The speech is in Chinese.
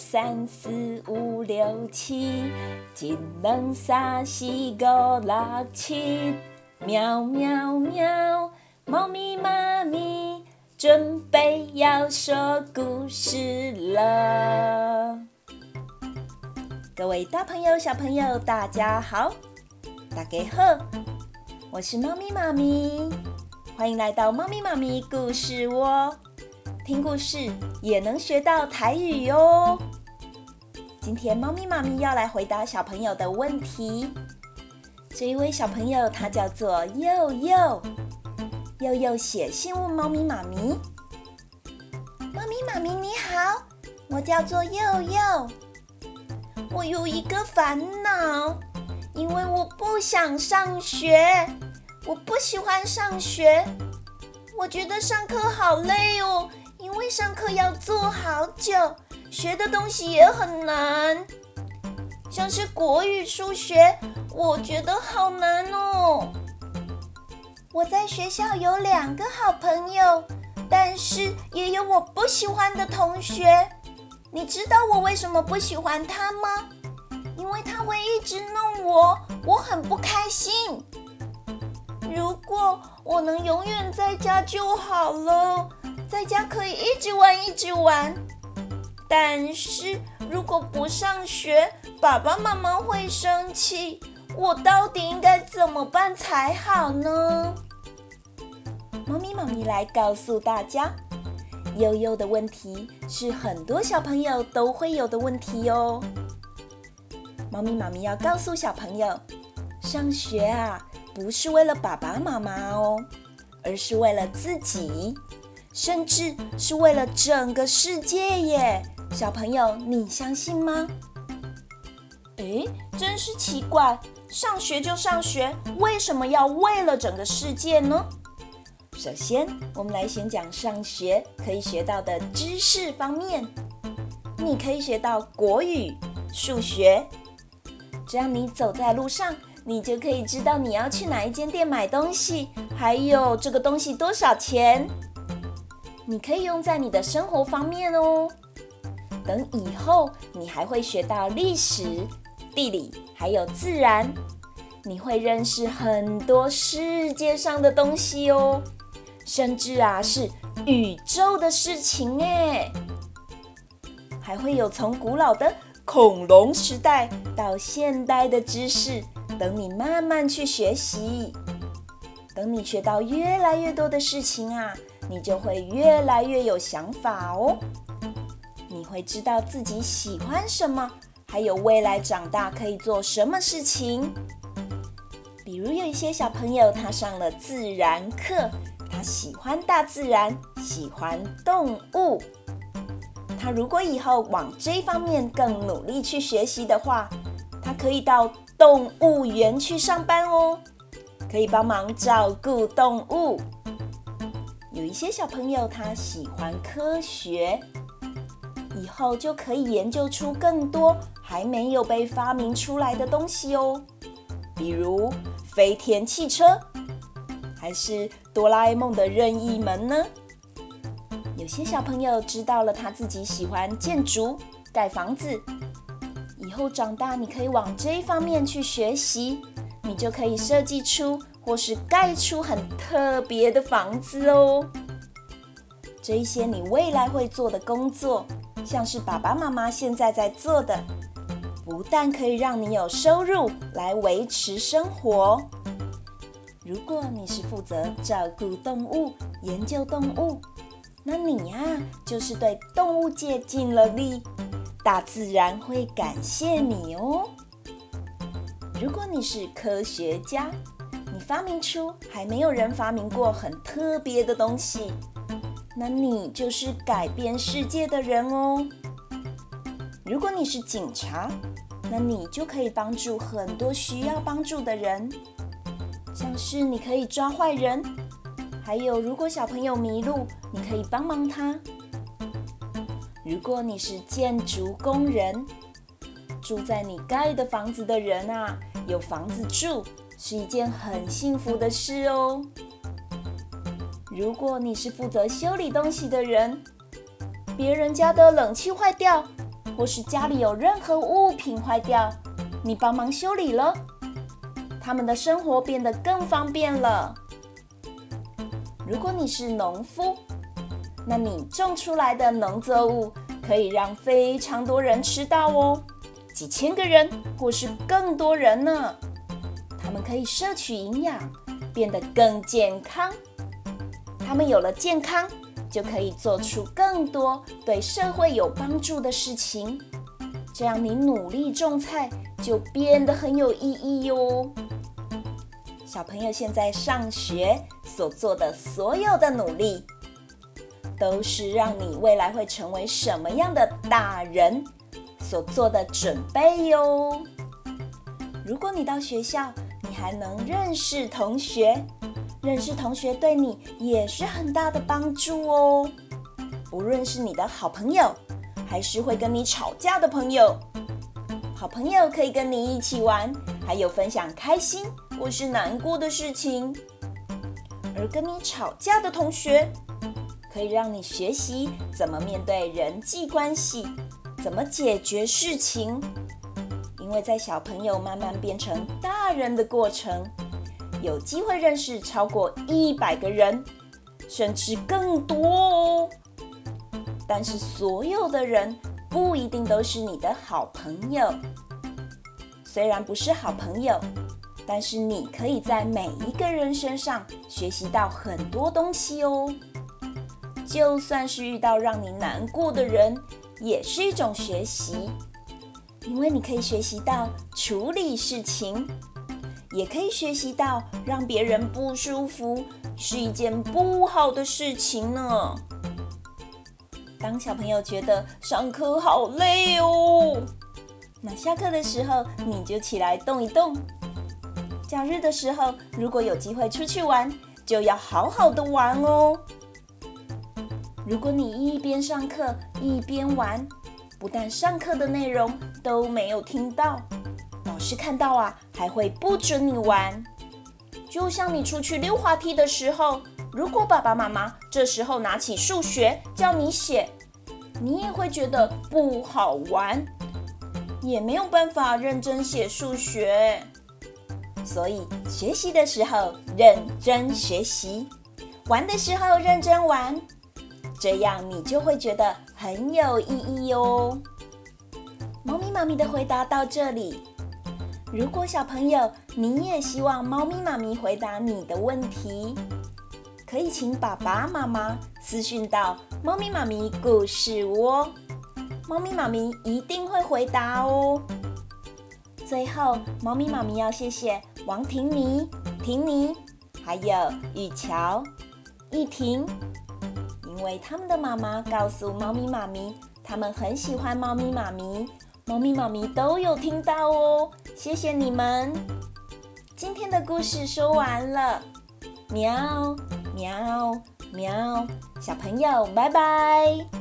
三四五六七，一二三四五六七，喵喵喵，猫咪妈咪准备要说故事了。各位大朋友、小朋友，大家好，大家好，我是猫咪妈咪，欢迎来到猫咪妈咪故事窝。听故事也能学到台语哟。今天猫咪妈咪要来回答小朋友的问题。这一位小朋友他叫做佑佑，佑佑写信问猫咪妈咪：猫咪妈咪你好，我叫做佑佑，我有一个烦恼，因为我不想上学，我不喜欢上学，我觉得上课好累哦。因为上课要坐好久，学的东西也很难，像是国语、数学，我觉得好难哦。我在学校有两个好朋友，但是也有我不喜欢的同学。你知道我为什么不喜欢他吗？因为他会一直弄我，我很不开心。如果我能永远在家就好了。在家可以一直玩，一直玩。但是如果不上学，爸爸妈妈会生气。我到底应该怎么办才好呢？猫咪妈咪来告诉大家，悠悠的问题是很多小朋友都会有的问题哟。猫咪妈咪要告诉小朋友，上学啊，不是为了爸爸妈妈哦，而是为了自己。甚至是为了整个世界耶，小朋友，你相信吗？诶，真是奇怪，上学就上学，为什么要为了整个世界呢？首先，我们来先讲上学可以学到的知识方面。你可以学到国语、数学，这样你走在路上，你就可以知道你要去哪一间店买东西，还有这个东西多少钱。你可以用在你的生活方面哦。等以后，你还会学到历史、地理，还有自然。你会认识很多世界上的东西哦，甚至啊是宇宙的事情诶。还会有从古老的恐龙时代到现代的知识，等你慢慢去学习。等你学到越来越多的事情啊。你就会越来越有想法哦，你会知道自己喜欢什么，还有未来长大可以做什么事情。比如有一些小朋友，他上了自然课，他喜欢大自然，喜欢动物。他如果以后往这方面更努力去学习的话，他可以到动物园去上班哦，可以帮忙照顾动物。有一些小朋友他喜欢科学，以后就可以研究出更多还没有被发明出来的东西哦，比如飞天汽车，还是哆啦 A 梦的任意门呢？有些小朋友知道了他自己喜欢建筑、盖房子，以后长大你可以往这一方面去学习，你就可以设计出。或是盖出很特别的房子哦。这一些你未来会做的工作，像是爸爸妈妈现在在做的，不但可以让你有收入来维持生活。如果你是负责照顾动物、研究动物，那你呀就是对动物界尽了力，大自然会感谢你哦。如果你是科学家，你发明出还没有人发明过很特别的东西，那你就是改变世界的人哦。如果你是警察，那你就可以帮助很多需要帮助的人，像是你可以抓坏人，还有如果小朋友迷路，你可以帮忙他。如果你是建筑工人，住在你盖的房子的人啊，有房子住。是一件很幸福的事哦。如果你是负责修理东西的人，别人家的冷气坏掉，或是家里有任何物品坏掉，你帮忙修理了，他们的生活变得更方便了。如果你是农夫，那你种出来的农作物可以让非常多人吃到哦，几千个人或是更多人呢。他们可以摄取营养，变得更健康。他们有了健康，就可以做出更多对社会有帮助的事情，这样你努力种菜就变得很有意义哟。小朋友现在上学所做的所有的努力，都是让你未来会成为什么样的大人所做的准备哟。如果你到学校，你还能认识同学。认识同学对你也是很大的帮助哦。无论是你的好朋友，还是会跟你吵架的朋友，好朋友可以跟你一起玩，还有分享开心或是难过的事情。而跟你吵架的同学，可以让你学习怎么面对人际关系，怎么解决事情。因为在小朋友慢慢变成大人的过程。有机会认识超过一百个人，甚至更多哦。但是所有的人不一定都是你的好朋友。虽然不是好朋友，但是你可以在每一个人身上学习到很多东西哦。就算是遇到让你难过的人，也是一种学习，因为你可以学习到处理事情。也可以学习到让别人不舒服是一件不好的事情呢。当小朋友觉得上课好累哦，那下课的时候你就起来动一动。假日的时候，如果有机会出去玩，就要好好的玩哦。如果你一边上课一边玩，不但上课的内容都没有听到。老师看到啊，还会不准你玩。就像你出去溜滑梯的时候，如果爸爸妈妈这时候拿起数学叫你写，你也会觉得不好玩，也没有办法认真写数学。所以学习的时候认真学习，玩的时候认真玩，这样你就会觉得很有意义哟。猫咪妈咪的回答到这里。如果小朋友你也希望猫咪妈咪回答你的问题，可以请爸爸妈妈私讯到猫咪妈咪故事窝，猫咪妈咪一定会回答哦。最后，猫咪妈咪要谢谢王婷妮、婷妮，还有雨乔、逸婷，因为他们的妈妈告诉猫咪妈咪，他们很喜欢猫咪妈咪。猫咪、妈咪都有听到哦，谢谢你们！今天的故事说完了，喵喵喵，小朋友，拜拜。